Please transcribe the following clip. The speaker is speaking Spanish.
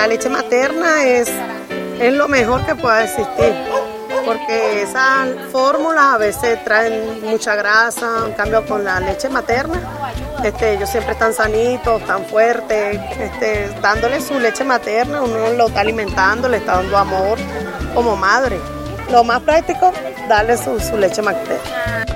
la leche materna es, es lo mejor que pueda existir, porque esas fórmulas a veces traen mucha grasa, en cambio con la leche materna, este, ellos siempre están sanitos, están fuertes, este, dándole su leche materna, uno lo está alimentando, le está dando amor como madre. Lo más práctico, darle su, su leche materna.